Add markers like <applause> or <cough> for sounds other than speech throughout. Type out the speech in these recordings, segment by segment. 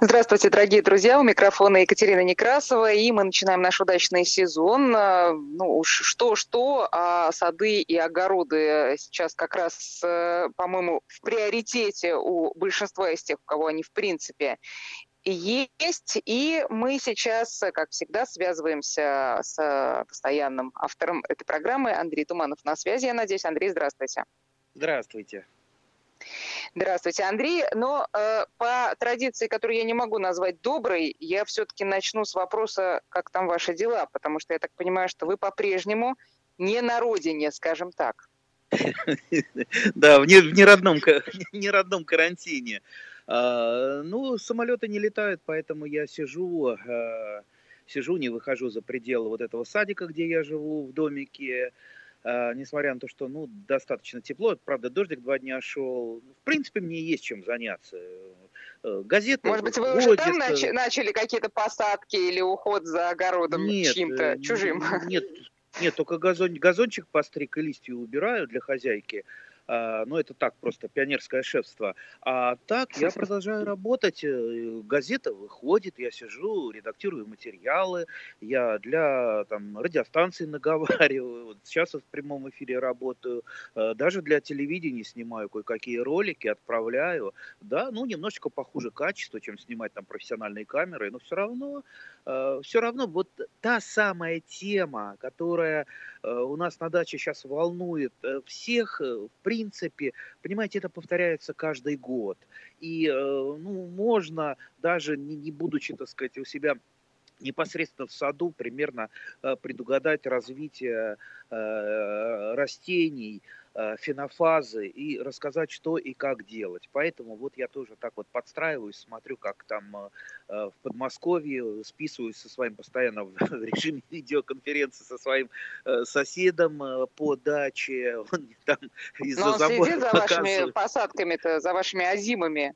Здравствуйте, дорогие друзья. У микрофона Екатерина Некрасова. И мы начинаем наш удачный сезон. А, ну что-что, а сады и огороды сейчас как раз, э, по-моему, в приоритете у большинства из тех, у кого они в принципе есть. И мы сейчас, как всегда, связываемся с постоянным автором этой программы Андрей Туманов на связи, я надеюсь. Андрей, здравствуйте. Здравствуйте. Здравствуйте, Андрей. Но э, по традиции, которую я не могу назвать доброй, я все-таки начну с вопроса, как там ваши дела, потому что я так понимаю, что вы по-прежнему не на родине, скажем так. <laughs> Да, в неродном, <laughs> неродном карантине. А, ну, самолеты не летают, поэтому я сижу, а, сижу, не выхожу за пределы вот этого садика, где я живу, в домике. А, несмотря на то, что ну, достаточно тепло, правда, дождик два дня шел. В принципе, мне есть чем заняться. Э, газеты Может быть, вы уже там нач- начали какие-то посадки или уход за огородом нет, чьим-то, э, чужим? Нет, нет, только газон, газончик постриг и листья убираю для хозяйки. А, ну, это так, просто пионерское шефство. А так я продолжаю работать, э, газета выходит, я сижу, редактирую материалы, я для там, радиостанции <laughs> наговариваю, вот сейчас в прямом эфире работаю, э, даже для телевидения снимаю кое-какие ролики, отправляю. Да, ну, немножечко похуже качество, чем снимать там профессиональные камеры, но все равно, э, все равно вот та самая тема, которая у нас на даче сейчас волнует всех, в принципе, понимаете, это повторяется каждый год. И, э, ну, можно даже не, не будучи, так сказать, у себя непосредственно в саду примерно э, предугадать развитие э, растений, Э, фенофазы и рассказать, что и как делать. Поэтому вот я тоже так вот подстраиваюсь, смотрю, как там э, в Подмосковье, списываюсь со своим постоянно в <laughs> режиме видеоконференции со своим э, соседом по даче. Он там из-за забора следит за <laughs> вашими посадками-то, за вашими озимами.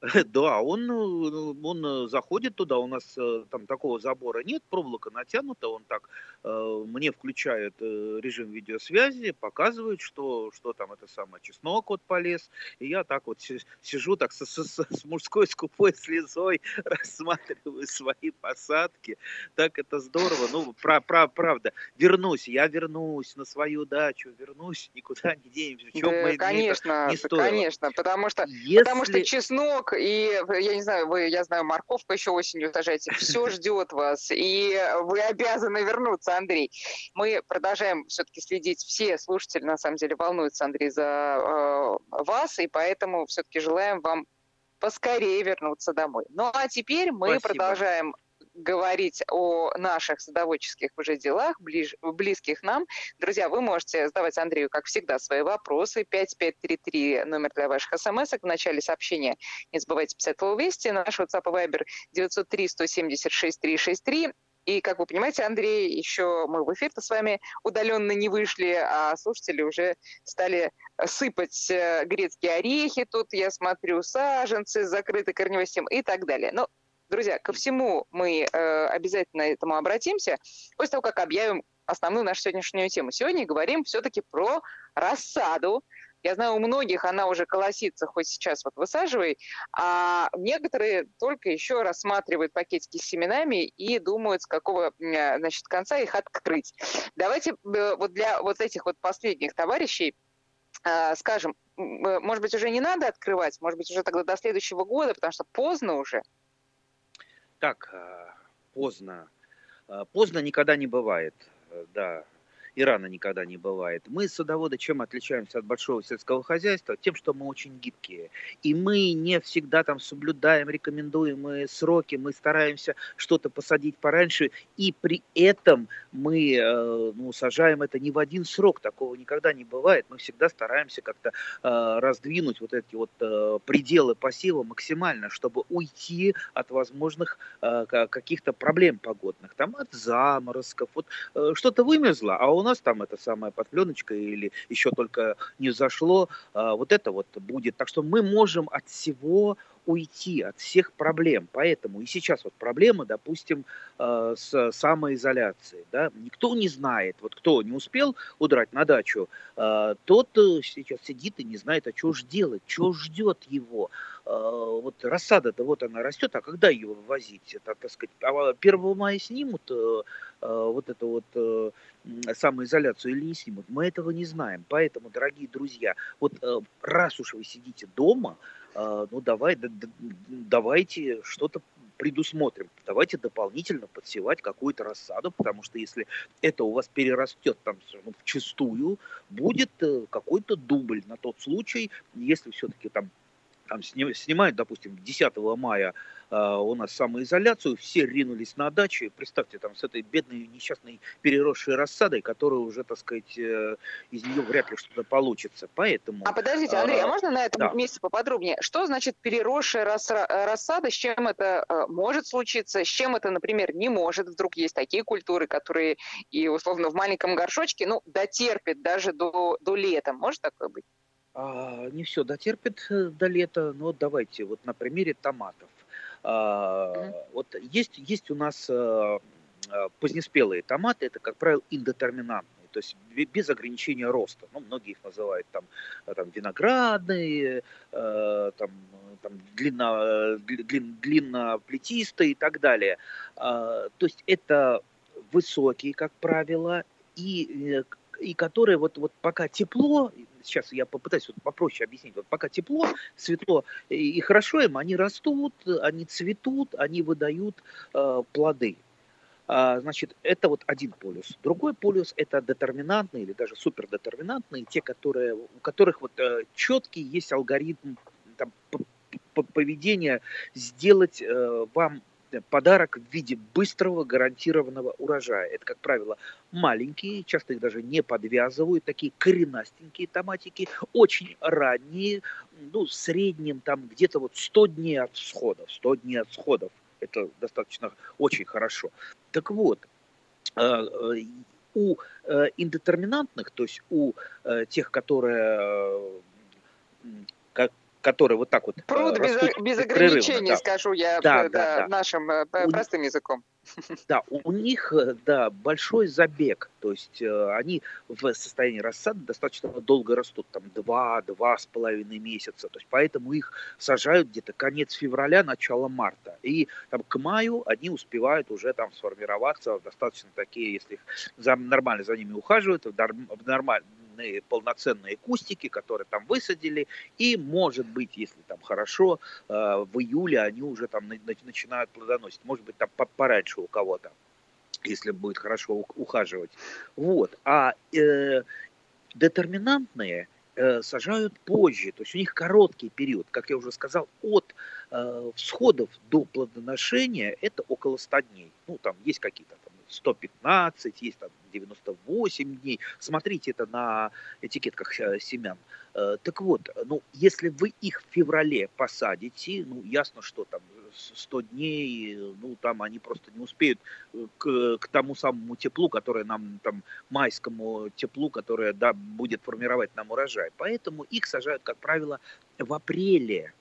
<laughs> Да, он, ну, он заходит туда, у нас э, там такого забора нет, проволока натянута, он так э, мне включает э, режим видеосвязи, показывает, что, что там это самое, чеснок вот полез, и я так вот сижу так с, с, с мужской скупой слезой, <laughs> рассматриваю свои посадки, так это здорово, ну, про, про, правда, вернусь, я вернусь на свою дачу, вернусь, никуда не денемся, в чем да, конечно, не стоило. конечно, потому что, Если... потому что чеснок и, я не знаю, вы, я знаю, морковку еще осенью сажаете, все ждет вас, и вы обязаны вернуться, Андрей. Мы продолжаем все-таки следить, все слушатели, на самом деле, волнуются, Андрей, за э, вас, и поэтому все-таки желаем вам поскорее вернуться домой. Ну а теперь мы Спасибо. продолжаем говорить о наших садоводческих уже делах, ближ, близких нам. Друзья, вы можете задавать Андрею, как всегда, свои вопросы. 5533 номер для ваших смс В начале сообщения не забывайте писать слово «Вести». Наш WhatsApp и Viber 903 176 363. И, как вы понимаете, Андрей, еще мы в эфир-то с вами удаленно не вышли, а слушатели уже стали сыпать э, грецкие орехи. Тут я смотрю саженцы корневой системой и так далее. Но Друзья, ко всему мы э, обязательно этому обратимся после того, как объявим основную нашу сегодняшнюю тему. Сегодня говорим все-таки про рассаду. Я знаю, у многих она уже колосится, хоть сейчас вот высаживай, а некоторые только еще рассматривают пакетики с семенами и думают, с какого значит, конца их открыть. Давайте э, вот для вот этих вот последних товарищей э, скажем, может быть, уже не надо открывать, может быть, уже тогда до следующего года, потому что поздно уже – так а, поздно. А, поздно никогда не бывает, э, да и рано никогда не бывает. Мы, садоводы, чем отличаемся от большого сельского хозяйства? Тем, что мы очень гибкие. И мы не всегда там соблюдаем рекомендуемые сроки, мы стараемся что-то посадить пораньше, и при этом мы э, ну, сажаем это не в один срок, такого никогда не бывает. Мы всегда стараемся как-то э, раздвинуть вот эти вот э, пределы посева максимально, чтобы уйти от возможных каких-то проблем погодных, там от заморозков, вот что-то вымерзло, а у нас там это самая подпленочка или еще только не зашло, а, вот это вот будет. Так что мы можем от всего уйти от всех проблем. Поэтому и сейчас вот проблема, допустим, а, с самоизоляцией. Да? Никто не знает, вот кто не успел удрать на дачу, а, тот э, сейчас сидит и не знает, а что же делать, что ждет его. Вот рассада-то вот она растет, а когда ее вывозить? Это, так сказать, 1 а мая снимут вот эту вот самоизоляцию или не снимут? Мы этого не знаем. Поэтому, дорогие друзья, вот раз уж вы сидите дома, ну давай, давайте что-то предусмотрим. Давайте дополнительно подсевать какую-то рассаду, потому что если это у вас перерастет там ну, в чистую, будет э, какой-то дубль на тот случай, если все-таки там там снимают, допустим, 10 мая э, у нас самоизоляцию, все ринулись на дачу, представьте, там с этой бедной несчастной переросшей рассадой, которая уже, так сказать, э, из нее вряд ли что-то получится. Поэтому... А подождите, Андрей, а, можно на этом да. месте поподробнее? Что значит переросшая рассада, с чем это э, может случиться, с чем это, например, не может? Вдруг есть такие культуры, которые и условно в маленьком горшочке, ну, дотерпят даже до, до лета. Может такое быть? А, не все дотерпит э, до лета, но давайте вот на примере томатов. А, mm-hmm. Вот есть, есть у нас а, позднеспелые томаты, это, как правило, индетерминантные, то есть без ограничения роста. Ну, многие их называют там, там виноградные, э, там, там длинно, длин, длинноплетистые и так далее. Э, то есть это высокие, как правило, и и которые вот, вот пока тепло, сейчас я попытаюсь вот попроще объяснить, вот пока тепло, светло и, хорошо им, они растут, они цветут, они выдают э, плоды. А, значит, это вот один полюс. Другой полюс это детерминантные или даже супердетерминантные, те, которые, у которых вот э, четкий есть алгоритм там, поведения сделать э, вам подарок в виде быстрого гарантированного урожая. Это, как правило, маленькие, часто их даже не подвязывают, такие коренастенькие томатики, очень ранние, ну, в среднем там где-то вот 100 дней от всходов, 100 дней от всходов. Это достаточно очень хорошо. Так вот, э, э, у э, индетерминантных, то есть у тех, которые которые вот так вот э, Пруд без, без ограничений, да. скажу я да, да, да, нашим э, у, простым языком. <laughs> Да, у них, э, да, большой забег, то есть они в состоянии рассады достаточно долго растут, там два-два с половиной месяца, то есть поэтому их сажают где-то конец февраля, начало марта, и там к маю они успевают уже там сформироваться. Достаточно такие, если их за, нормально за ними ухаживают, в нормально полноценные, полноценные кустики, которые там высадили, и, может быть, если там хорошо, э, в июле они уже там начинают плодоносить. Может быть, там пораньше у кого-то, если будет хорошо ухаживать. Вот. А э, детерминантные э, сажают позже, то есть у них короткий период, как я уже сказал, от э, всходов до плодоношения это около 100 дней. Ну, там есть какие-то 115, есть там 98 дней. Смотрите это на этикетках э, семян. Э, так вот, ну, если вы их в феврале посадите, ну, ясно, что там 100 дней, ну, там они просто не успеют э, к, к тому самому теплу, которое нам, там, майскому теплу, которое, да, будет формировать нам урожай. Поэтому их сажают, как правило, в апреле,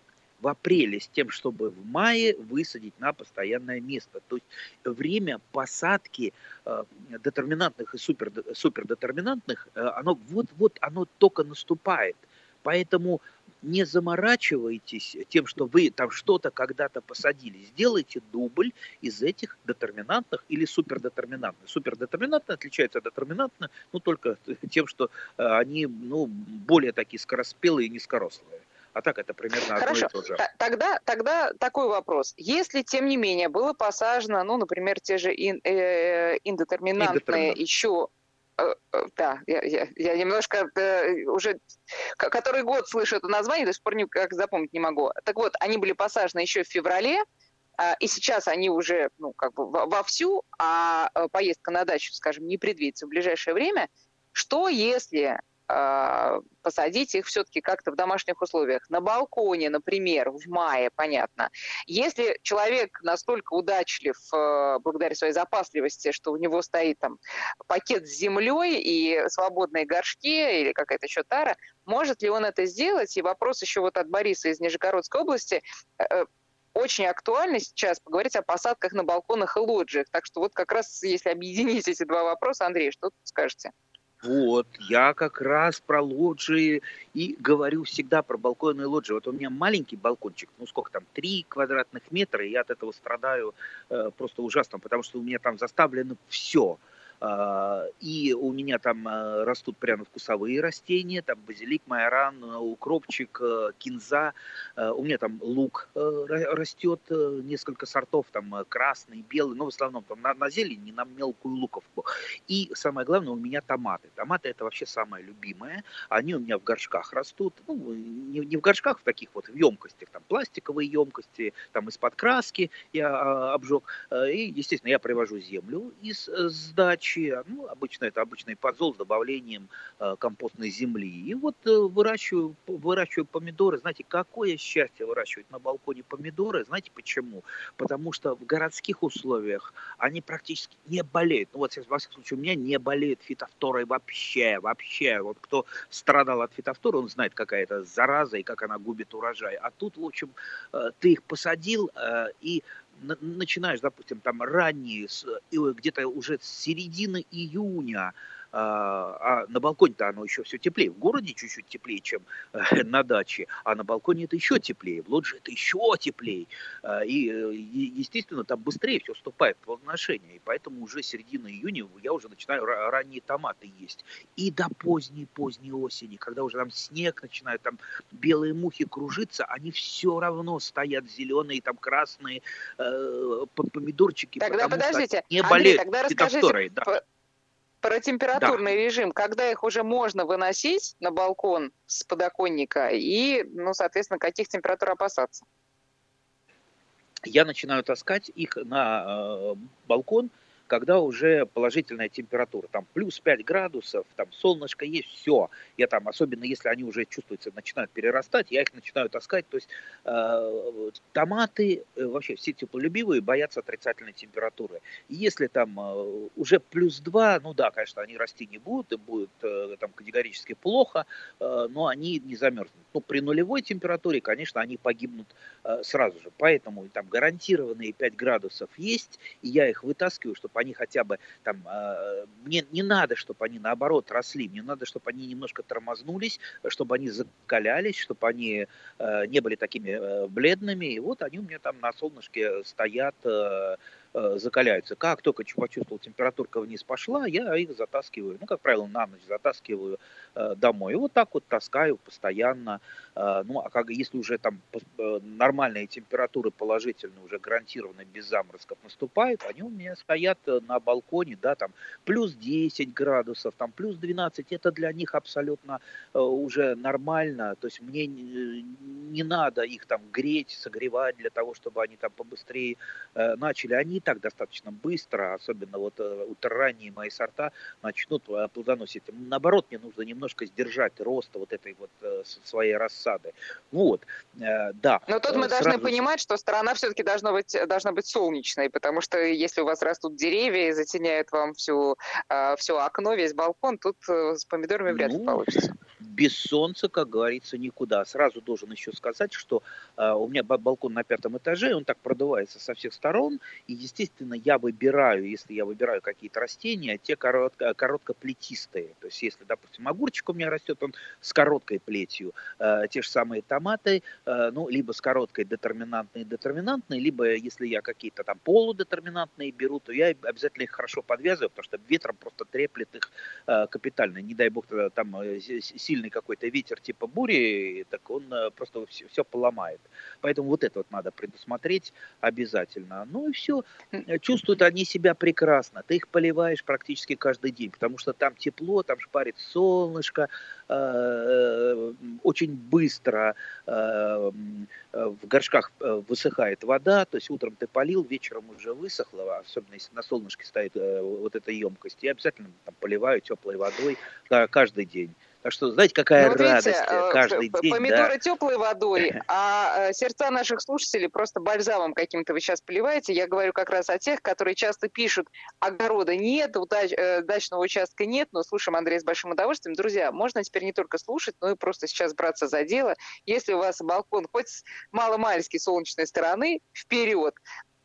в апреле с тем, чтобы в мае высадить на постоянное место. То есть время посадки э, детерминантных и супер, супердетерминантных, э, оно вот-вот, оно только наступает. Поэтому не заморачивайтесь тем, что вы там что-то когда-то посадили. Сделайте дубль из этих детерминантных или супердетерминантных. Супердетерминантные отличаются от детерминантных, ну, только тем, что э, они ну, более такие скороспелые и низкорослые. А так это примерно Хорошо. одно и то же. Тогда, тогда такой вопрос. Если, тем не менее, было посажено, ну, например, те же ин, э, индетерминантные еще э, э, да, я, я, я немножко э, уже который год слышу это название, до сих пор никак запомнить не могу. Так вот, они были посажены еще в феврале, э, и сейчас они уже ну, как бы вовсю, а э, поездка на дачу, скажем, не предвидится в ближайшее время. Что если а, посадить их все-таки как-то в домашних условиях. На балконе, например, в мае, понятно. Если человек настолько удачлив э, благодаря своей запасливости, что у него стоит там пакет с землей и свободные горшки или какая-то еще тара, может ли он это сделать? И вопрос еще вот от Бориса из Нижегородской области э, очень актуально сейчас поговорить о посадках на балконах и лоджиях. Так что вот как раз, если объединить эти два вопроса, Андрей, что скажете? Вот, я как раз про лоджии и говорю всегда про балконные лоджии. Вот у меня маленький балкончик, ну сколько там, 3 квадратных метра, и я от этого страдаю э, просто ужасно, потому что у меня там заставлено все. А, и у меня там э, растут прямо вкусовые растения, там базилик, майоран, э, укропчик, э, кинза. У меня там лук растет, несколько сортов, там красный, белый, но в основном там на, на зелень, не на мелкую луковку. И самое главное, у меня томаты. Томаты это вообще самое любимое. Они у меня в горшках растут. Ну, не, не в горшках, в таких вот в емкостях, там пластиковые емкости, там из-под краски я а, обжег. И, естественно, я привожу землю из сдачи овощи, ну, обычно это обычный подзол с добавлением э, компостной земли. И вот э, выращиваю, выращиваю помидоры. Знаете, какое счастье выращивать на балконе помидоры. Знаете почему? Потому что в городских условиях они практически не болеют. Ну вот, во всяком случае, у меня не болеет фитофторой вообще, вообще. Вот кто страдал от фитофторы, он знает, какая это зараза и как она губит урожай. А тут, в общем, э, ты их посадил, э, и начинаешь, допустим, там ранние, где-то уже с середины июня, а, а на балконе-то оно еще все теплее. В городе чуть-чуть теплее, чем э, на даче, а на балконе это еще теплее, в лоджии это еще теплее. А, и, э, естественно, там быстрее все вступает в отношения. И поэтому уже середина июня я уже начинаю ранние томаты есть. И до поздней-поздней осени, когда уже там снег начинает, там белые мухи кружиться, они все равно стоят зеленые, там красные э, помидорчики. Тогда подождите, не Андрей, болеют тогда расскажите, да про температурный да. режим, когда их уже можно выносить на балкон с подоконника и, ну, соответственно, каких температур опасаться? Я начинаю таскать их на э, балкон когда уже положительная температура, там плюс 5 градусов, там солнышко есть, все. Я там, особенно если они уже чувствуются, начинают перерастать, я их начинаю таскать. То есть э, томаты, э, вообще все теплолюбивые боятся отрицательной температуры. И если там э, уже плюс 2, ну да, конечно, они расти не будут, и будет э, там категорически плохо, э, но они не замерзнут. Но при нулевой температуре, конечно, они погибнут э, сразу же. Поэтому там гарантированные 5 градусов есть, и я их вытаскиваю, чтобы они хотя бы там, э, мне не надо, чтобы они наоборот росли, мне надо, чтобы они немножко тормознулись, чтобы они закалялись, чтобы они э, не были такими э, бледными, и вот они у меня там на солнышке стоят, Э, закаляются. Как только почувствовал, температурка вниз пошла, я их затаскиваю, ну, как правило, на ночь затаскиваю э, домой. И вот так вот таскаю постоянно. Э, ну, а как, если уже там э, нормальные температуры положительные, уже гарантированно без заморозков наступают, они у меня стоят э, на балконе, да, там плюс 10 градусов, там плюс 12, это для них абсолютно э, уже нормально. То есть мне не, надо их там греть, согревать для того, чтобы они там побыстрее э, начали. Они и так достаточно быстро, особенно вот э, ранние мои сорта, начнут э, плодоносить. Наоборот, мне нужно немножко сдержать рост вот этой вот э, своей рассады. Вот, да. Но тут мы сразу... должны понимать, что сторона все-таки должна быть, должна быть солнечной, потому что если у вас растут деревья и затеняют вам всю, все окно, весь балкон, тут с помидорами вряд ли ну, получится без солнца, как говорится, никуда. Сразу должен еще сказать, что э, у меня балкон на пятом этаже, он так продувается со всех сторон, и, естественно, я выбираю, если я выбираю какие-то растения, те коротко, короткоплетистые. То есть, если, допустим, огурчик у меня растет, он с короткой плетью, э, те же самые томаты, э, ну, либо с короткой детерминантной детерминантной, либо, если я какие-то там полудетерминантные беру, то я обязательно их хорошо подвязываю, потому что ветром просто треплет их э, капитально. Не дай бог, там э, сильный какой-то ветер типа бури, так он э, просто все, все поломает. Поэтому вот это вот надо предусмотреть обязательно. Ну и все. Чувствуют они себя прекрасно. Ты их поливаешь практически каждый день, потому что там тепло, там шпарит солнышко, э, очень быстро э, в горшках высыхает вода, то есть утром ты полил, вечером уже высохло, особенно если на солнышке стоит вот эта емкость. Я обязательно там поливаю теплой водой каждый день. Так что, знаете, какая ну, радость видите, э, каждый день. Помидоры да? теплой водой, <laughs> а э, сердца наших слушателей просто бальзамом каким-то вы сейчас поливаете. Я говорю как раз о тех, которые часто пишут, огорода нет, удач, э, дачного участка нет, но слушаем Андрея с большим удовольствием. Друзья, можно теперь не только слушать, но и просто сейчас браться за дело. Если у вас балкон хоть с маломальски солнечной стороны, вперед.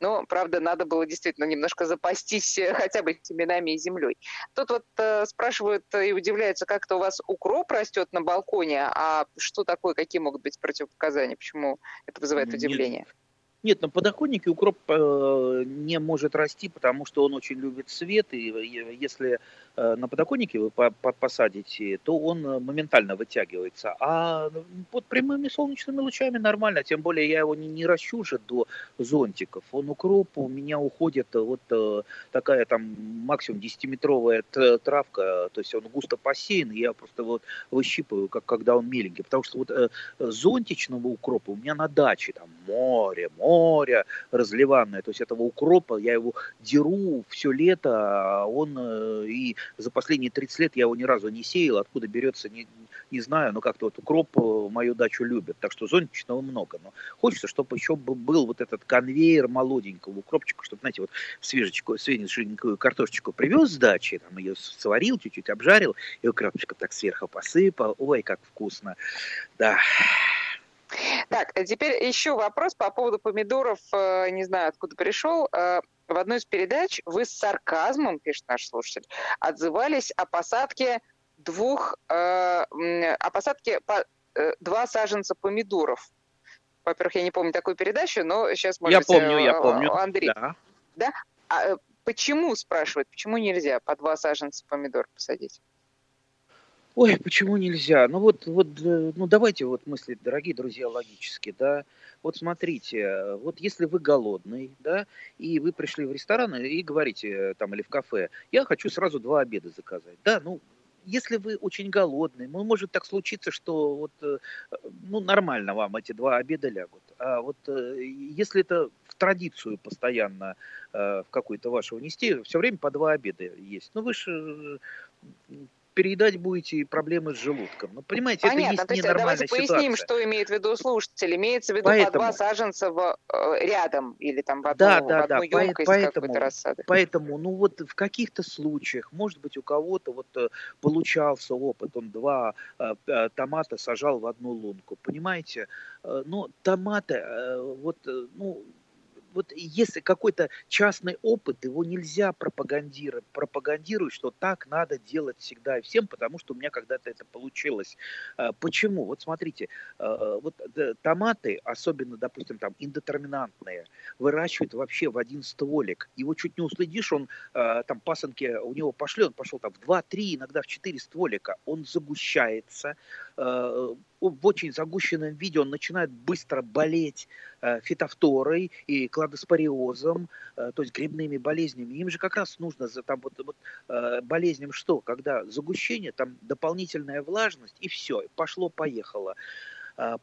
Но, правда, надо было действительно немножко запастись э, хотя бы семенами и землей. Тут вот э, спрашивают и удивляются, как-то у вас укроп растет на балконе, а что такое, какие могут быть противопоказания, почему это вызывает удивление? Нет. Нет, на подоконнике укроп э, не может расти, потому что он очень любит свет, и если э, на подоконнике вы посадите, то он э, моментально вытягивается. А под прямыми солнечными лучами нормально, тем более я его не, не ращу же до зонтиков. Он укроп, у меня уходит вот такая там максимум 10-метровая травка, то есть он густо посеян, и я просто вот выщипываю, как когда он меленький. Потому что вот зонтичного укропа у меня на даче там море, море, море разливанное, то есть этого укропа, я его деру все лето, а он э, и за последние 30 лет я его ни разу не сеял, откуда берется, не, не знаю, но как-то вот укроп э, мою дачу любят, так что зонтичного много, но хочется, чтобы еще был вот этот конвейер молоденького укропчика, чтобы, знаете, вот свежечку, свеженькую картошечку привез с дачи, там ее сварил, чуть-чуть обжарил, и укропчика так сверху посыпал, ой, как вкусно, да. Так, а теперь еще вопрос по поводу помидоров. Э, не знаю, откуда пришел. Э, в одной из передач вы с сарказмом, пишет наш слушатель, отзывались о посадке двух, э, о посадке два саженца помидоров. Во-первых, я не помню такую передачу, но сейчас, может я быть, помню, я помню. Андрей. Да. да? А почему, спрашивает, почему нельзя по два саженца помидор посадить? Ой, почему нельзя? Ну вот, вот, э, ну давайте вот мысли, дорогие друзья, логически, да. Вот смотрите, вот если вы голодный, да, и вы пришли в ресторан и говорите э, там или в кафе, я хочу сразу два обеда заказать, да, ну если вы очень голодный, ну, может так случиться, что вот, э, ну, нормально вам эти два обеда лягут. А вот если это в традицию постоянно в какую-то вашу внести, все время по два обеда есть. Ну, вы же переедать будете проблемы с желудком. Ну, понимаете, Понятно, это есть то есть давайте поясним, что имеет в виду слушатель. Имеется в виду поэтому, по два саженца в, э, рядом или там в одну, да, да, в одну да, емкость поэтому, рассады. Поэтому, ну вот в каких-то случаях, может быть, у кого-то вот э, получался опыт, он два э, э, томата сажал в одну лунку, понимаете? Э, но томаты, э, вот, э, ну, вот если какой-то частный опыт, его нельзя пропагандировать, пропагандировать, что так надо делать всегда и всем, потому что у меня когда-то это получилось. А, почему? Вот смотрите, а, вот томаты, особенно, допустим, там индетерминантные, выращивают вообще в один стволик. Его чуть не уследишь, он а, там пасынки у него пошли, он пошел там в 2-3, иногда в 4 стволика, он загущается, в очень загущенном виде он начинает быстро болеть э, фитофторой и кладоспориозом, э, то есть грибными болезнями. Им же как раз нужно за там вот, вот э, болезням что? Когда загущение, там дополнительная влажность и все, пошло-поехало.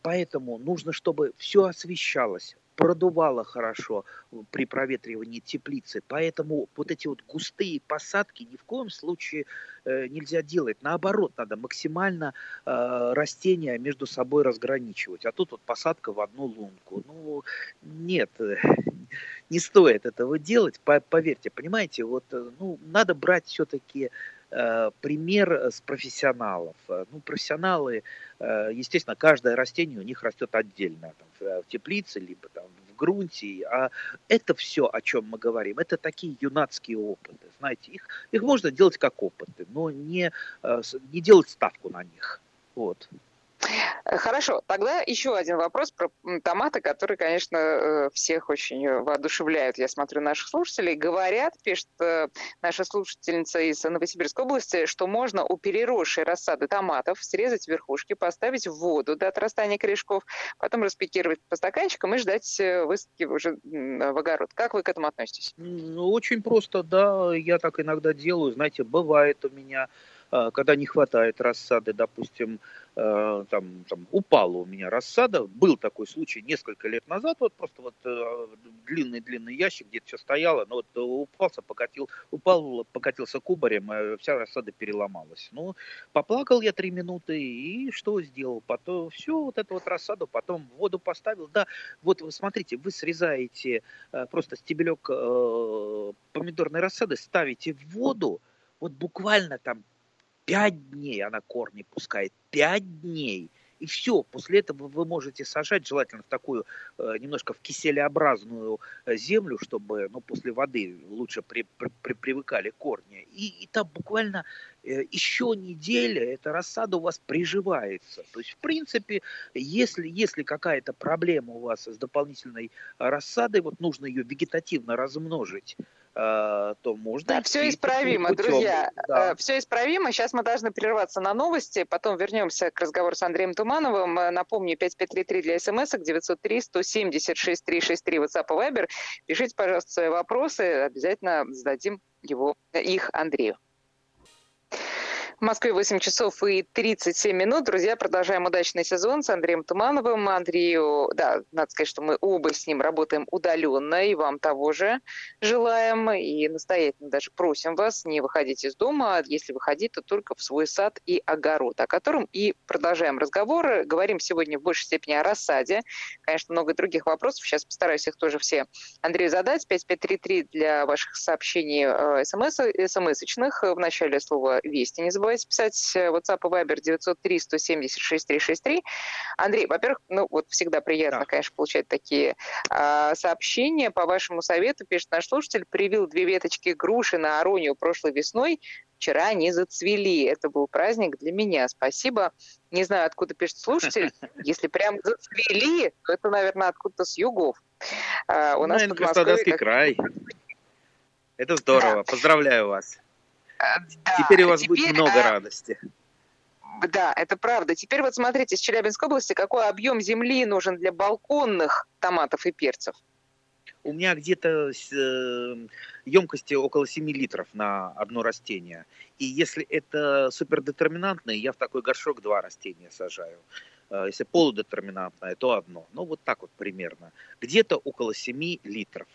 Поэтому нужно, чтобы все освещалось, продувало хорошо при проветривании теплицы. Поэтому вот эти вот густые посадки ни в коем случае э, нельзя делать. Наоборот, надо максимально э, растения между собой разграничивать. А тут вот посадка в одну лунку. Ну, нет, не стоит этого делать, поверьте. Понимаете, вот э, ну, надо брать все-таки Э, пример с профессионалов. Э, ну, профессионалы, э, естественно, каждое растение у них растет отдельно, там, в теплице, либо там в грунте. А это все, о чем мы говорим, это такие юнацкие опыты. Знаете, их, их можно делать как опыты, но не, не делать ставку на них. Вот. Хорошо, тогда еще один вопрос про томаты, который, конечно, э, всех очень воодушевляют. Я смотрю наших слушателей. Говорят, пишет э, наша слушательница из Новосибирской области, что можно у переросшей рассады томатов срезать верхушки, поставить в воду до отрастания корешков, потом распекировать по стаканчикам и ждать э, высадки уже в огород. Как вы к этому относитесь? Ну, очень просто, да. Я так иногда делаю. Знаете, бывает у меня когда не хватает рассады, допустим, Э, там, там упала у меня рассада. Был такой случай несколько лет назад, вот просто вот длинный-длинный э, ящик где-то все стояло, но вот упался, покатил, упал, покатился кубарем, и вся рассада переломалась. Ну, поплакал я три минуты, и что сделал? Потом все вот эту вот рассаду потом в воду поставил. Да, вот вы смотрите, вы срезаете э, просто стебелек помидорной рассады, ставите в воду, вот буквально там пять дней она корни пускает, пять дней. и все. После этого вы можете сажать, желательно в такую э, немножко в киселеобразную э, землю, чтобы ну, после воды лучше при, при, при, привыкали корни. И, и там буквально еще неделя эта рассада у вас приживается. То есть, в принципе, если, если какая-то проблема у вас с дополнительной рассадой, вот нужно ее вегетативно размножить, Э, то можно... Да, все исправимо, путем. друзья. Да. Э, все исправимо. Сейчас мы должны прерваться на новости, потом вернемся к разговору с Андреем Тумановым. Э, напомню, 5533 для смс 903 176 363 WhatsApp и Viber. Пишите, пожалуйста, свои вопросы, обязательно зададим его, их Андрею. В Москве 8 часов и 37 минут. Друзья, продолжаем удачный сезон с Андреем Тумановым. Андрею, да, надо сказать, что мы оба с ним работаем удаленно, и вам того же желаем. И настоятельно даже просим вас не выходить из дома, а если выходить, то только в свой сад и огород, о котором и продолжаем разговор. Говорим сегодня в большей степени о рассаде. Конечно, много других вопросов. Сейчас постараюсь их тоже все Андрею задать. 5533 для ваших сообщений э, смс, смс-очных. В начале слова «Вести» не забывайте забывайте писать э, WhatsApp и Viber 903 176 363. Андрей, во-первых, ну вот всегда приятно, да. конечно, получать такие а, сообщения. По вашему совету, пишет наш слушатель, привил две веточки груши на Аронию прошлой весной. Вчера они зацвели. Это был праздник для меня. Спасибо. Не знаю, откуда пишет слушатель. <laughs> Если прям зацвели, то это, наверное, откуда-то с югов. А, у нас Наверное, Краснодарский как... край. Это здорово. Да. Поздравляю вас. Э, да, теперь у вас теперь, будет много радости. Да, это правда. Теперь вот смотрите, с Челябинской области какой объем земли нужен для балконных томатов и перцев? У меня где-то э, емкости около 7 литров на одно растение. И если это супердетерминантное, я в такой горшок два растения сажаю. Э, если полудетерминантное, то одно. Ну, вот так вот примерно. Где-то около 7 литров.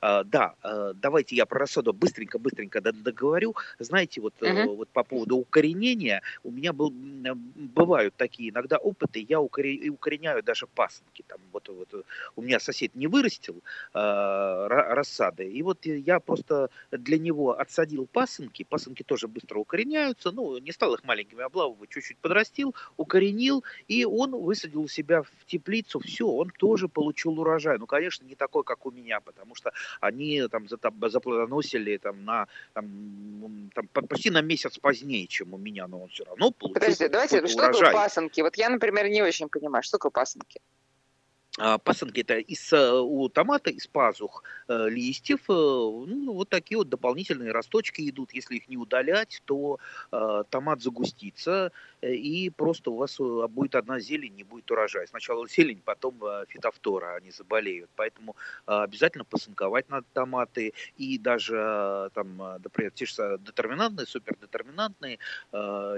А, да, а, давайте я про рассаду быстренько-быстренько договорю. Знаете, вот, uh-huh. вот по поводу укоренения, у меня был, бывают такие иногда опыты, я укореняю даже пасынки. Там, вот, вот, у меня сосед не вырастил э, рассады, и вот я просто для него отсадил пасынки, пасынки тоже быстро укореняются, ну, не стал их маленькими облавывать, чуть-чуть подрастил, укоренил, и он высадил у себя в теплицу, все, он тоже получил урожай. Ну, конечно, не такой, как у меня, потому что они там заплодоносили там на там, там, почти на месяц позднее, чем у меня, но он все равно получил Подожди, давайте, что урожай. такое пасынки? Вот я, например, не очень понимаю, что такое пасынки? А, пасынки это из, э, у томата из пазух э, листьев, э, ну, вот такие вот дополнительные росточки идут. Если их не удалять, то томат загустится, и просто у вас будет одна зелень, не будет урожая. Сначала <laughs> зелень, потом фитофтора, они заболеют. Поэтому обязательно посынковать надо томаты, и даже, там, например, те же детерминантные, супердетерминантные,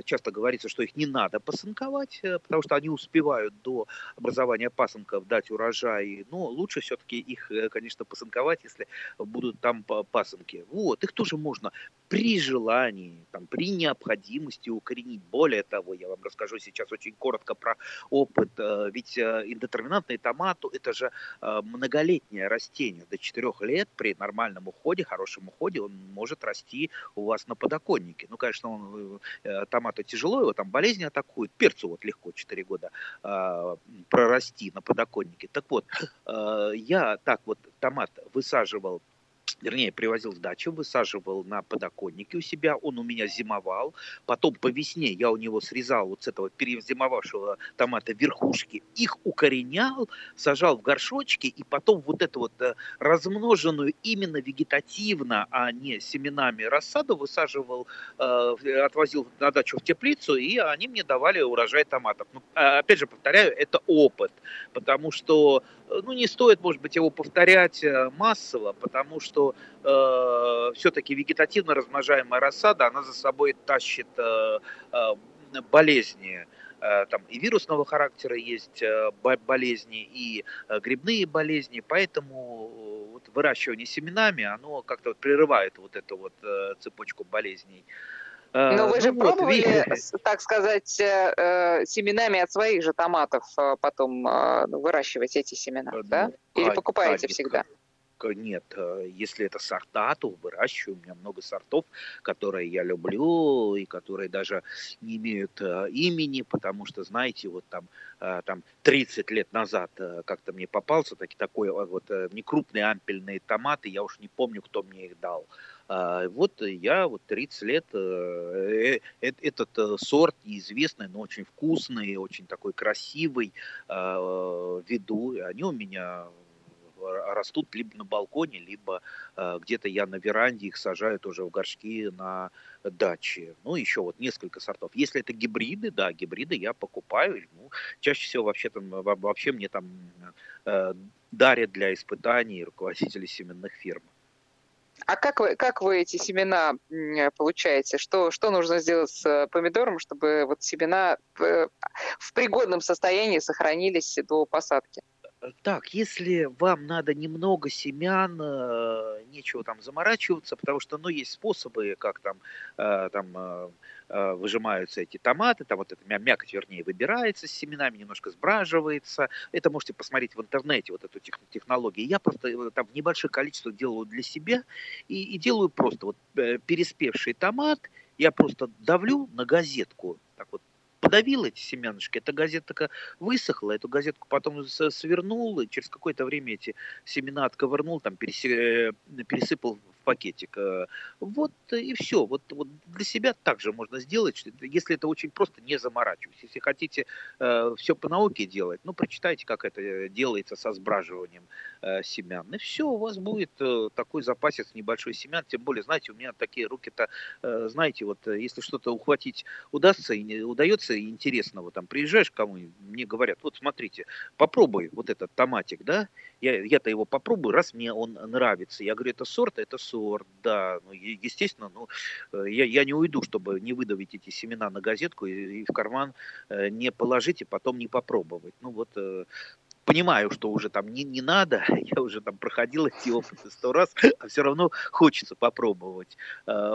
часто говорится, что их не надо посынковать, потому что они успевают до образования пасынков дать собирать урожай, но лучше все-таки их, э, конечно, посынковать, если будут там пасынки. Вот, их тоже можно при желании, там, при необходимости укоренить. Более того, я вам расскажу сейчас очень коротко про опыт, э, ведь э, индетерминантный томат – это же многолетнее растение, до 4 лет при нормальном уходе, хорошем уходе он может расти у вас на подоконнике. Ну, конечно, он, томату тяжело, его там болезни атакуют, перцу вот легко 4 года прорасти на подоконнике. Так вот, э, я так вот томат высаживал вернее, привозил с дачи, высаживал на подоконнике у себя, он у меня зимовал, потом по весне я у него срезал вот с этого перезимовавшего томата верхушки, их укоренял, сажал в горшочки, и потом вот эту вот э, размноженную именно вегетативно, а не семенами рассаду высаживал, э, отвозил на дачу в теплицу, и они мне давали урожай томатов. Ну, а, опять же, повторяю, это опыт, потому что ну, не стоит, может быть, его повторять э, массово, потому что э, все-таки вегетативно размножаемая рассада, она за собой тащит э, э, болезни. Э, там и вирусного характера есть э, болезни, и грибные болезни, поэтому вот выращивание семенами, оно как-то вот прерывает вот эту вот цепочку болезней. Но ну, вы же ну, пробовали, вот, так сказать, э, э, семенами от своих же томатов э, потом э, выращивать эти семена, ну, да? Или покупаете всегда? нет. Если это сорта, то выращиваю. У меня много сортов, которые я люблю и которые даже не имеют имени, потому что, знаете, вот там, там 30 лет назад как-то мне попался таки, такой вот некрупные ампельные томаты, я уж не помню, кто мне их дал. А, вот я вот 30 лет э, э, этот э, сорт неизвестный, но очень вкусный, очень такой красивый а, веду. Они у меня растут либо на балконе, либо э, где-то я на веранде их сажаю тоже в горшки на даче. Ну, еще вот несколько сортов. Если это гибриды, да, гибриды я покупаю. Ну, чаще всего вообще, там, вообще мне там дарят для испытаний руководители семенных фирм. А как вы, как вы эти семена получаете? Что, что нужно сделать с э, помидором, чтобы вот семена в, в пригодном состоянии сохранились до посадки? Так, если вам надо немного семян, э, нечего там заморачиваться, потому что, ну, есть способы, как там, э, там Э, выжимаются эти томаты, там вот эта мякоть, вернее, выбирается с семенами, немножко сбраживается. Это можете посмотреть в интернете, вот эту технологию. Я просто там в небольших количествах делаю для себя и, и делаю просто вот переспевший томат, я просто давлю на газетку, так вот подавил эти семянышки, эта газетка высохла, эту газетку потом свернул, и через какое-то время эти семена отковырнул, там пересыпал пакетик. Э, вот и все. Вот, вот для себя также можно сделать, если это очень просто, не заморачиваясь. Если хотите э, все по науке делать, ну, прочитайте, как это делается со сбраживанием э, семян. И все, у вас будет э, такой запасец небольшой семян. Тем более, знаете, у меня такие руки-то, э, знаете, вот э, если что-то ухватить удастся и не удается интересного, там, приезжаешь к кому-нибудь, мне говорят, вот смотрите, попробуй вот этот томатик, да, я, я-то его попробую, раз мне он нравится. Я говорю, это сорт, это сорт, да. Ну, естественно, ну, э, я, я не уйду, чтобы не выдавить эти семена на газетку и, и в карман э, не положить и потом не попробовать. Ну вот э, понимаю, что уже там не, не надо, <laughs> я уже там проходил эти опыты сто раз, а все равно хочется попробовать.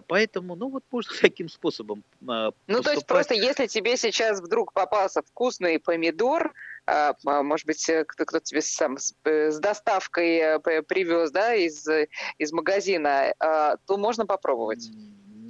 Поэтому, ну вот можно <laughs> таким способом Ну то есть просто если тебе сейчас вдруг попался вкусный помидор, а, а, может быть, э, кто-то тебе сам с э, доставкой э, привез, да, из, из магазина, то можно попробовать.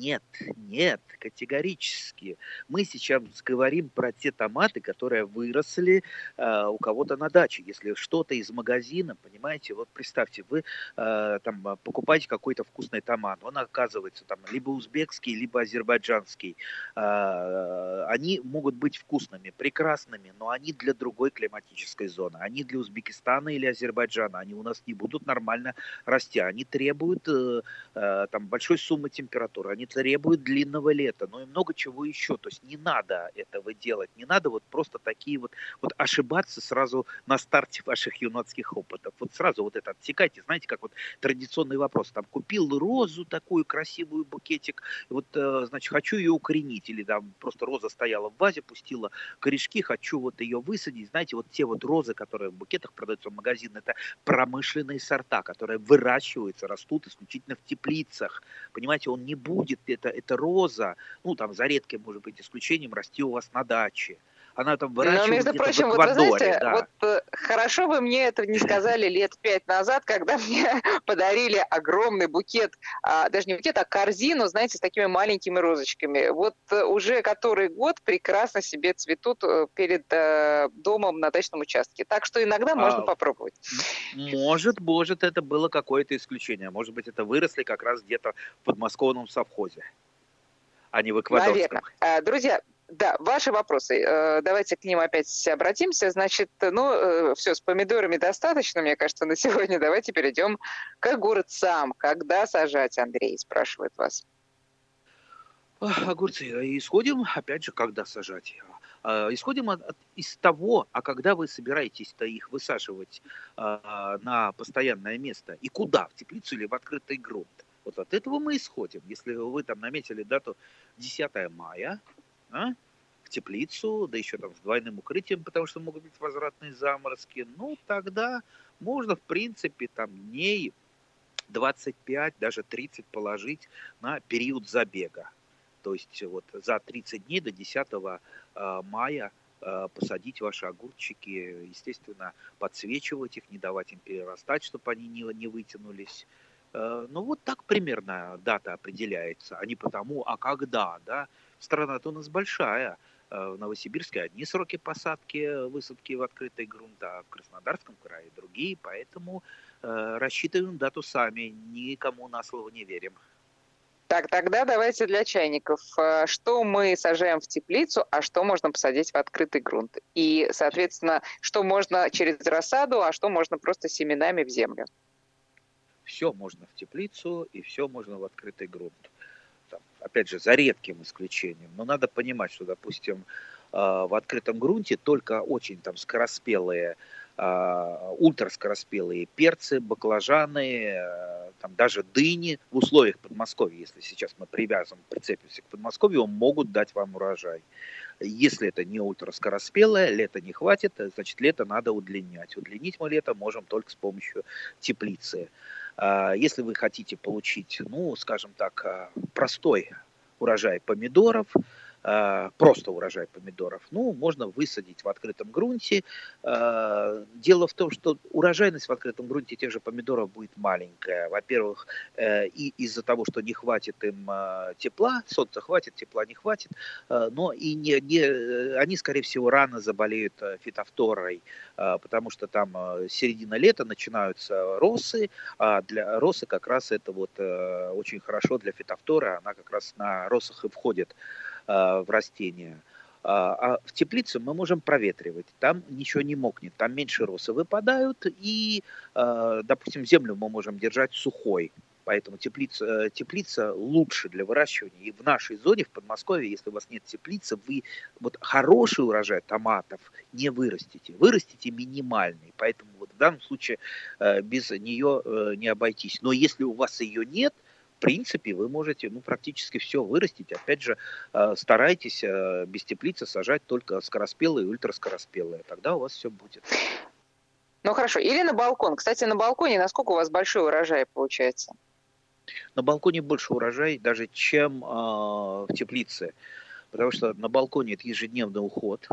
Нет, нет, категорически. Мы сейчас говорим про те томаты, которые выросли э, у кого-то на даче. Если что-то из магазина, понимаете, вот представьте, вы э, там покупаете какой-то вкусный томат, он оказывается там либо узбекский, либо азербайджанский. Э, они могут быть вкусными, прекрасными, но они для другой климатической зоны. Они для Узбекистана или Азербайджана. Они у нас не будут нормально расти. Они требуют э, э, там большой суммы температуры. Они требуют длинного лета, ну и много чего еще. То есть не надо этого делать, не надо вот просто такие вот, вот ошибаться сразу на старте <laughs> ваших юнацких опытов. Вот сразу вот это отсекайте, знаете, как вот традиционный вопрос. Там купил розу такую красивую букетик, вот, э, значит, хочу ее укоренить, или там просто роза стояла в вазе, пустила корешки, хочу вот ее высадить. Знаете, вот те вот розы, которые в букетах продаются в магазине, это промышленные сорта, которые выращиваются, растут исключительно в теплицах. Понимаете, он не будет будет это, это роза, ну там за редким, может быть, исключением, расти у вас на даче она там выращивает Но, между прочим, в Эквадоре, вот вы знаете, да. вот э, хорошо вы мне это не сказали лет пять назад, когда <laughs> мне подарили огромный букет, а, даже не букет, а корзину, знаете, с такими маленькими розочками. Вот э, уже который год прекрасно себе цветут э, перед э, домом на дачном участке. Так что иногда а, можно попробовать. Может, может, это было какое-то исключение. Может быть, это выросли как раз где-то в подмосковном совхозе а не в Эквадорском. Наверное. А, друзья, да, ваши вопросы. Э, давайте к ним опять обратимся. Значит, ну, э, все, с помидорами достаточно, мне кажется, на сегодня. Давайте перейдем к огурцам. Когда сажать, Андрей, спрашивает вас. Огурцы. Исходим, опять же, когда сажать. А, исходим от, от, из того, а когда вы собираетесь-то их высаживать а, на постоянное место и куда, в теплицу или в открытый грунт. Вот от этого мы исходим. Если вы там наметили дату 10 мая, а? в теплицу, да еще там с двойным укрытием, потому что могут быть возвратные заморозки, ну, тогда можно, в принципе, там дней 25, даже 30 положить на период забега. То есть вот за 30 дней до 10 а, мая посадить ваши огурчики, естественно, подсвечивать их, не давать им перерастать, чтобы они не, не вытянулись. Ну вот так примерно дата определяется, а не потому, а когда, да. Страна-то у нас большая, в Новосибирске одни сроки посадки, высадки в открытый грунт, а в Краснодарском крае другие, поэтому э, рассчитываем дату сами, никому на слово не верим. Так, тогда давайте для чайников. Э, что мы сажаем в теплицу, а что можно посадить в открытый грунт? И, соответственно, что можно через рассаду, а что можно просто семенами в землю? Все можно в теплицу и все можно в открытый грунт. Там, опять же, за редким исключением. Но надо понимать, что, допустим, э, в открытом грунте только очень там скороспелые а, ультраскороспелые перцы, баклажаны, э, там даже дыни в условиях Подмосковья, если сейчас мы привязан, прицепимся к Подмосковью, могут дать вам урожай. Если это не ультраскороспелое, лето не хватит, значит лето надо удлинять. Удлинить мы лето можем только с помощью теплицы. А, если вы хотите получить, ну, скажем так, а, простой урожай помидоров, просто урожай помидоров. Ну, можно высадить в открытом грунте. А, дело в том, что урожайность в открытом грунте тех же помидоров будет маленькая. Во-первых, э, и из-за того, что не хватит им тепла, солнца хватит, тепла не хватит, но и не, не, они, скорее всего, рано заболеют э, фитофторой, потому что там середина лета начинаются росы, а для росы как раз это вот э, очень хорошо для фитофторы, она как раз на росах и входит. Э, в растения. А, а в теплице мы можем проветривать. Там ничего не мокнет, там меньше росы выпадают, и, э, допустим, землю мы можем держать сухой. Поэтому теплица, э, теплица лучше для выращивания. И в нашей зоне, в Подмосковье, если у вас нет теплицы, вы вот хороший урожай томатов не вырастите. Вырастите минимальный. Поэтому вот в данном случае без нее не обойтись. Но если у вас ее нет, принципе, вы можете ну, практически все вырастить. Опять же, э, старайтесь э, без теплицы сажать только скороспелые и ультраскороспелые. Тогда у вас все будет. Ну хорошо. Или на балкон. Кстати, на балконе насколько у вас большой урожай получается? На балконе больше урожай даже, чем э, в теплице. Потому что на балконе это ежедневный уход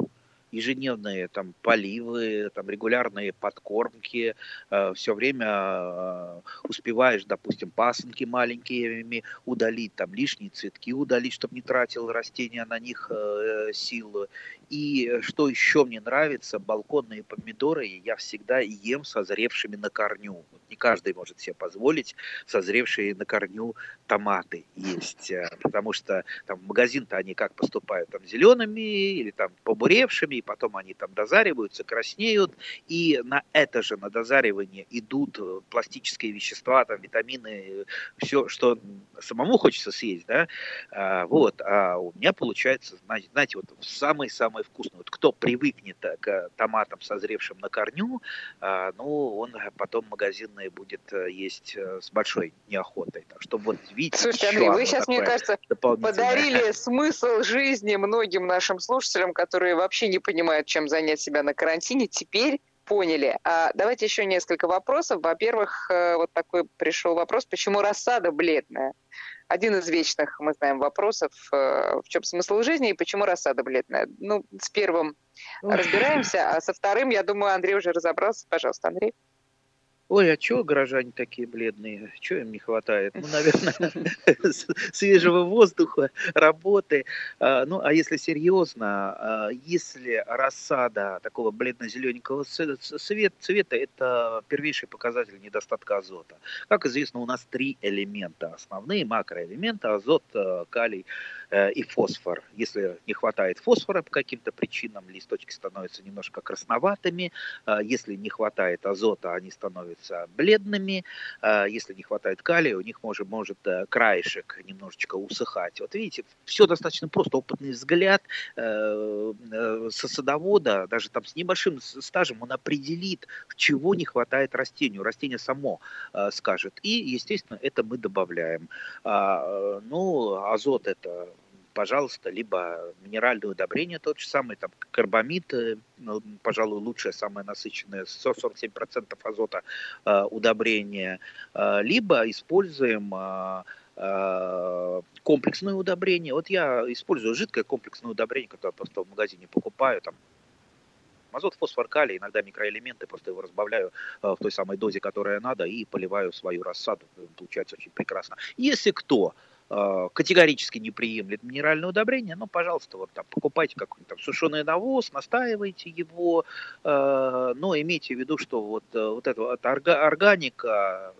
ежедневные там поливы, там регулярные подкормки, э, все время э, успеваешь, допустим, пасынки маленькими удалить, там лишние цветки удалить, чтобы не тратил растения на них э, силы. И что еще мне нравится, балконные помидоры я всегда ем созревшими на корню. Не каждый может себе позволить созревшие на корню томаты есть, э, потому что там в магазин-то они как поступают, там зелеными или там побуревшими, и потом они там дозариваются, краснеют, и на это же, на дозаривание идут э, пластические вещества, там витамины, все, что самому хочется съесть, да, а, вот, а у меня получается, знаете, вот самый-самый вкусный, вот кто привыкнет э, к томатам, созревшим на корню, а, ну, он потом магазинные будет э, есть с большой неохотой, так что вот видите. Слушайте, Андрей, вы сейчас, мне кажется, подарили смысл жизни многим нашим слушателям, которые вообще не понимают, понимают, чем занять себя на карантине, теперь поняли. А давайте еще несколько вопросов. Во-первых, э, вот такой пришел вопрос, почему рассада бледная? Один из вечных, мы знаем, вопросов, э, в чем смысл жизни и почему рассада бледная. Ну, с первым разбираемся, а со вторым, я думаю, Андрей уже разобрался. Пожалуйста, Андрей. Ой, а чего горожане такие бледные? Чего им не хватает? Ну, наверное, <laughs> свежего воздуха, работы. А, ну, а если серьезно, а, если рассада такого бледно-зелененького цвета, это первейший показатель недостатка азота. Как известно, у нас три элемента. Основные макроэлементы – азот, э, калий и фосфор. Если не хватает фосфора по каким-то причинам, листочки становятся немножко красноватыми. Э, если не хватает азота, они становятся бледными. Э, если не хватает калия, у них может, может краешек немножечко усыхать. Вот видите, все достаточно просто. Опытный взгляд со садовода, даже там с небольшим стажем, он определит, чего не хватает растению. Растение само скажет. И, естественно, это мы добавляем. А, ну, азот это пожалуйста, либо минеральное удобрение тот же самый, там карбамид, э, ну, пожалуй, лучшее, самое насыщенное, 47% азота э, удобрение, э, либо используем комплексное удобрение. Вот я использую жидкое комплексное удобрение, которое просто в магазине покупаю, там Азот, фосфор, калий, иногда микроэлементы, просто его разбавляю в той самой дозе, которая надо, и поливаю свою рассаду. Получается очень прекрасно. Если кто категорически не приемлет минеральное удобрение, ну, пожалуйста, вот там покупайте какой-нибудь там сушеный навоз, настаивайте его, но имейте в виду, что вот, вот эта вот органика,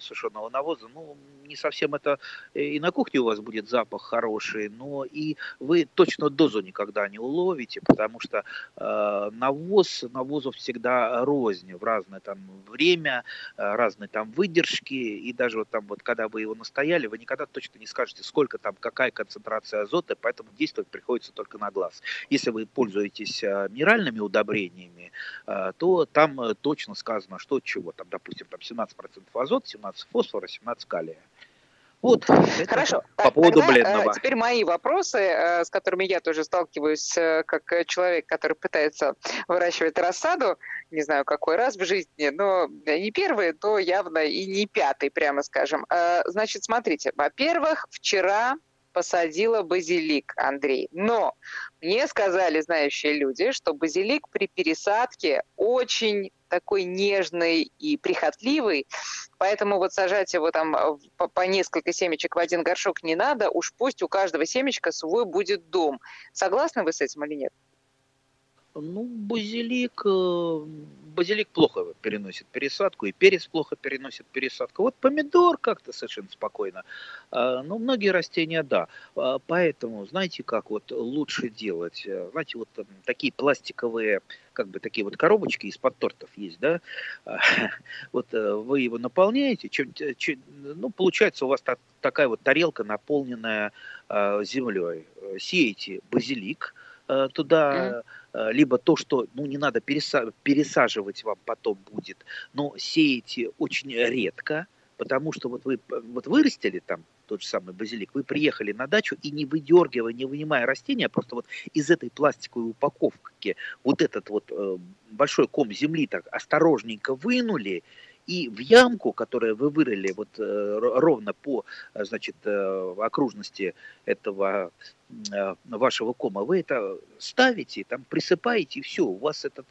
виде сушеного навоза, ну, не совсем это э, и на кухне у вас будет запах хороший, но и вы точно дозу никогда не уловите, потому что э, навоз, навозу всегда рознь в разное там время, э, разные там выдержки, и даже вот там вот, когда вы его настояли, вы никогда точно не скажете, сколько там, какая концентрация азота, поэтому действовать приходится только на глаз. Если вы пользуетесь э, минеральными удобрениями, э, то там точно сказано, что от чего, там, допустим, там 17% азота, 17 фосфора, 17 калия. Вот. Хорошо. По так, поводу тогда, бледного. Теперь мои вопросы, э, с которыми я тоже сталкиваюсь, э, как человек, который пытается выращивать рассаду, не знаю, какой раз в жизни, но не первый, то явно и не пятый, прямо скажем. Э, значит, смотрите, во-первых, вчера посадила базилик, Андрей. Но мне сказали знающие люди, что базилик при пересадке очень такой нежный и прихотливый, поэтому вот сажать его там по, по несколько семечек в один горшок не надо, уж пусть у каждого семечка свой будет дом. Согласны вы с этим или нет? Ну, базилик, э, базилик плохо переносит пересадку, и перец плохо переносит пересадку. Вот помидор как-то совершенно спокойно. А, ну, многие растения, да. А, поэтому, знаете, как вот лучше делать? Э, знаете, вот такие пластиковые, как бы такие вот коробочки из-под тортов есть, да? А, <laughs> вот э, вы его наполняете, чем, ну, получается у вас та, такая вот тарелка, наполненная землей. Сеете базилик, туда Э, либо то, что ну, не надо пересаживать вам потом будет, но сеете очень редко, потому что вот вы вот вырастили там тот же самый базилик, вы приехали на дачу и не выдергивая, не вынимая растения, просто вот из этой пластиковой упаковки вот этот вот э, большой ком земли так осторожненько вынули, и в ямку, которую вы вырыли вот э, ровно по, э, значит, э, окружности этого вашего кома, вы это ставите, там присыпаете, и все, у вас этот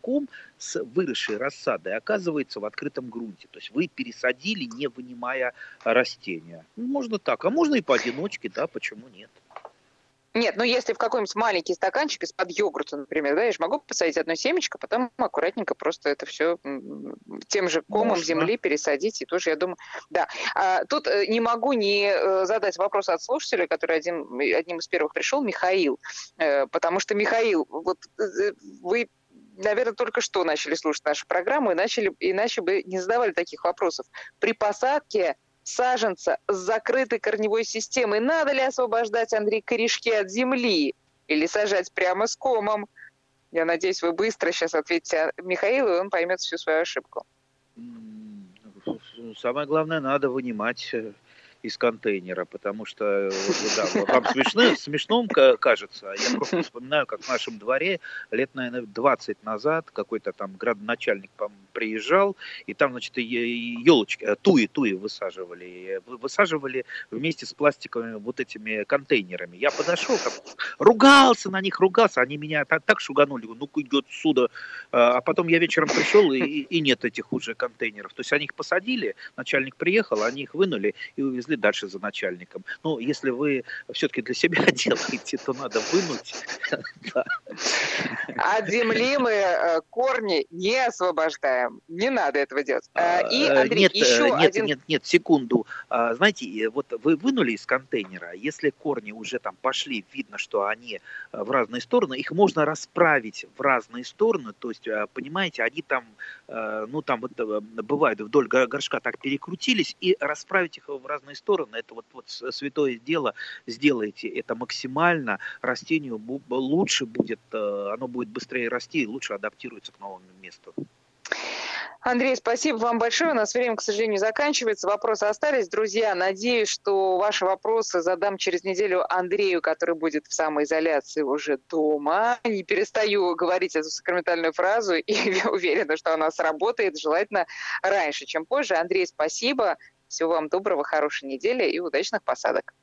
ком с выросшей рассадой оказывается в открытом грунте. То есть вы пересадили, не вынимая растения. Можно так, а можно и поодиночке, да, почему нет? Нет, ну если в какой-нибудь маленький стаканчик из-под йогурта, например, да, я же могу посадить одно семечко, потом аккуратненько просто это все тем же комом Можно. земли пересадить, и тоже, я думаю, да. А, тут э, не могу не э, задать вопрос от слушателя, который один, одним из первых пришел, Михаил, э, потому что, Михаил, вот вы наверное, только что начали слушать нашу программу, и начали, иначе бы не задавали таких вопросов. При посадке саженца с закрытой корневой системой. Надо ли освобождать, Андрей, корешки от земли или сажать прямо с комом? Я надеюсь, вы быстро сейчас ответите Михаилу, и он поймет всю свою ошибку. Самое главное, надо вынимать э, из контейнера, потому что да, вам смешно, смешном кажется. Я просто вспоминаю, как в нашем дворе лет, наверное, 20 назад какой-то там градоначальник приезжал, и там, значит, елочки, э, туи, туи высаживали. Высаживали вместе с пластиковыми вот этими контейнерами. Я подошел, там, ругался на них, ругался. Они меня так, так шуганули, ну-ка идет сюда. А потом я вечером пришел, и, и нет этих уже контейнеров. То есть они их посадили, начальник приехал, они их вынули и увезли пошли дальше за начальником. Ну, если вы все-таки для себя <laughs> делаете, то надо вынуть. От земли мы э, корни не освобождаем. Не надо этого делать. Э, и, а, Андрей, нет, еще нет, один... Нет, нет, секунду. А, знаете, вот вы вынули из контейнера, если корни уже там пошли, видно, что они э, в разные стороны, их можно расправить в разные стороны, то есть, понимаете, они там, ну, там вот бывает вдоль горшка так перекрутились, и расправить их в разные стороны, это вот, вот святое дело, сделайте это максимально, растению лучше будет, э, оно будет быстрее расти и лучше адаптируется к новому месту. Андрей, спасибо вам большое. У нас время, к сожалению, заканчивается. Вопросы остались. Друзья, надеюсь, что ваши вопросы задам через неделю Андрею, который будет в самоизоляции уже дома. Не перестаю говорить эту сакраментальную фразу <laughs> и уверена, что она сработает желательно раньше, чем позже. Андрей, спасибо. Всего вам доброго, хорошей недели и удачных посадок.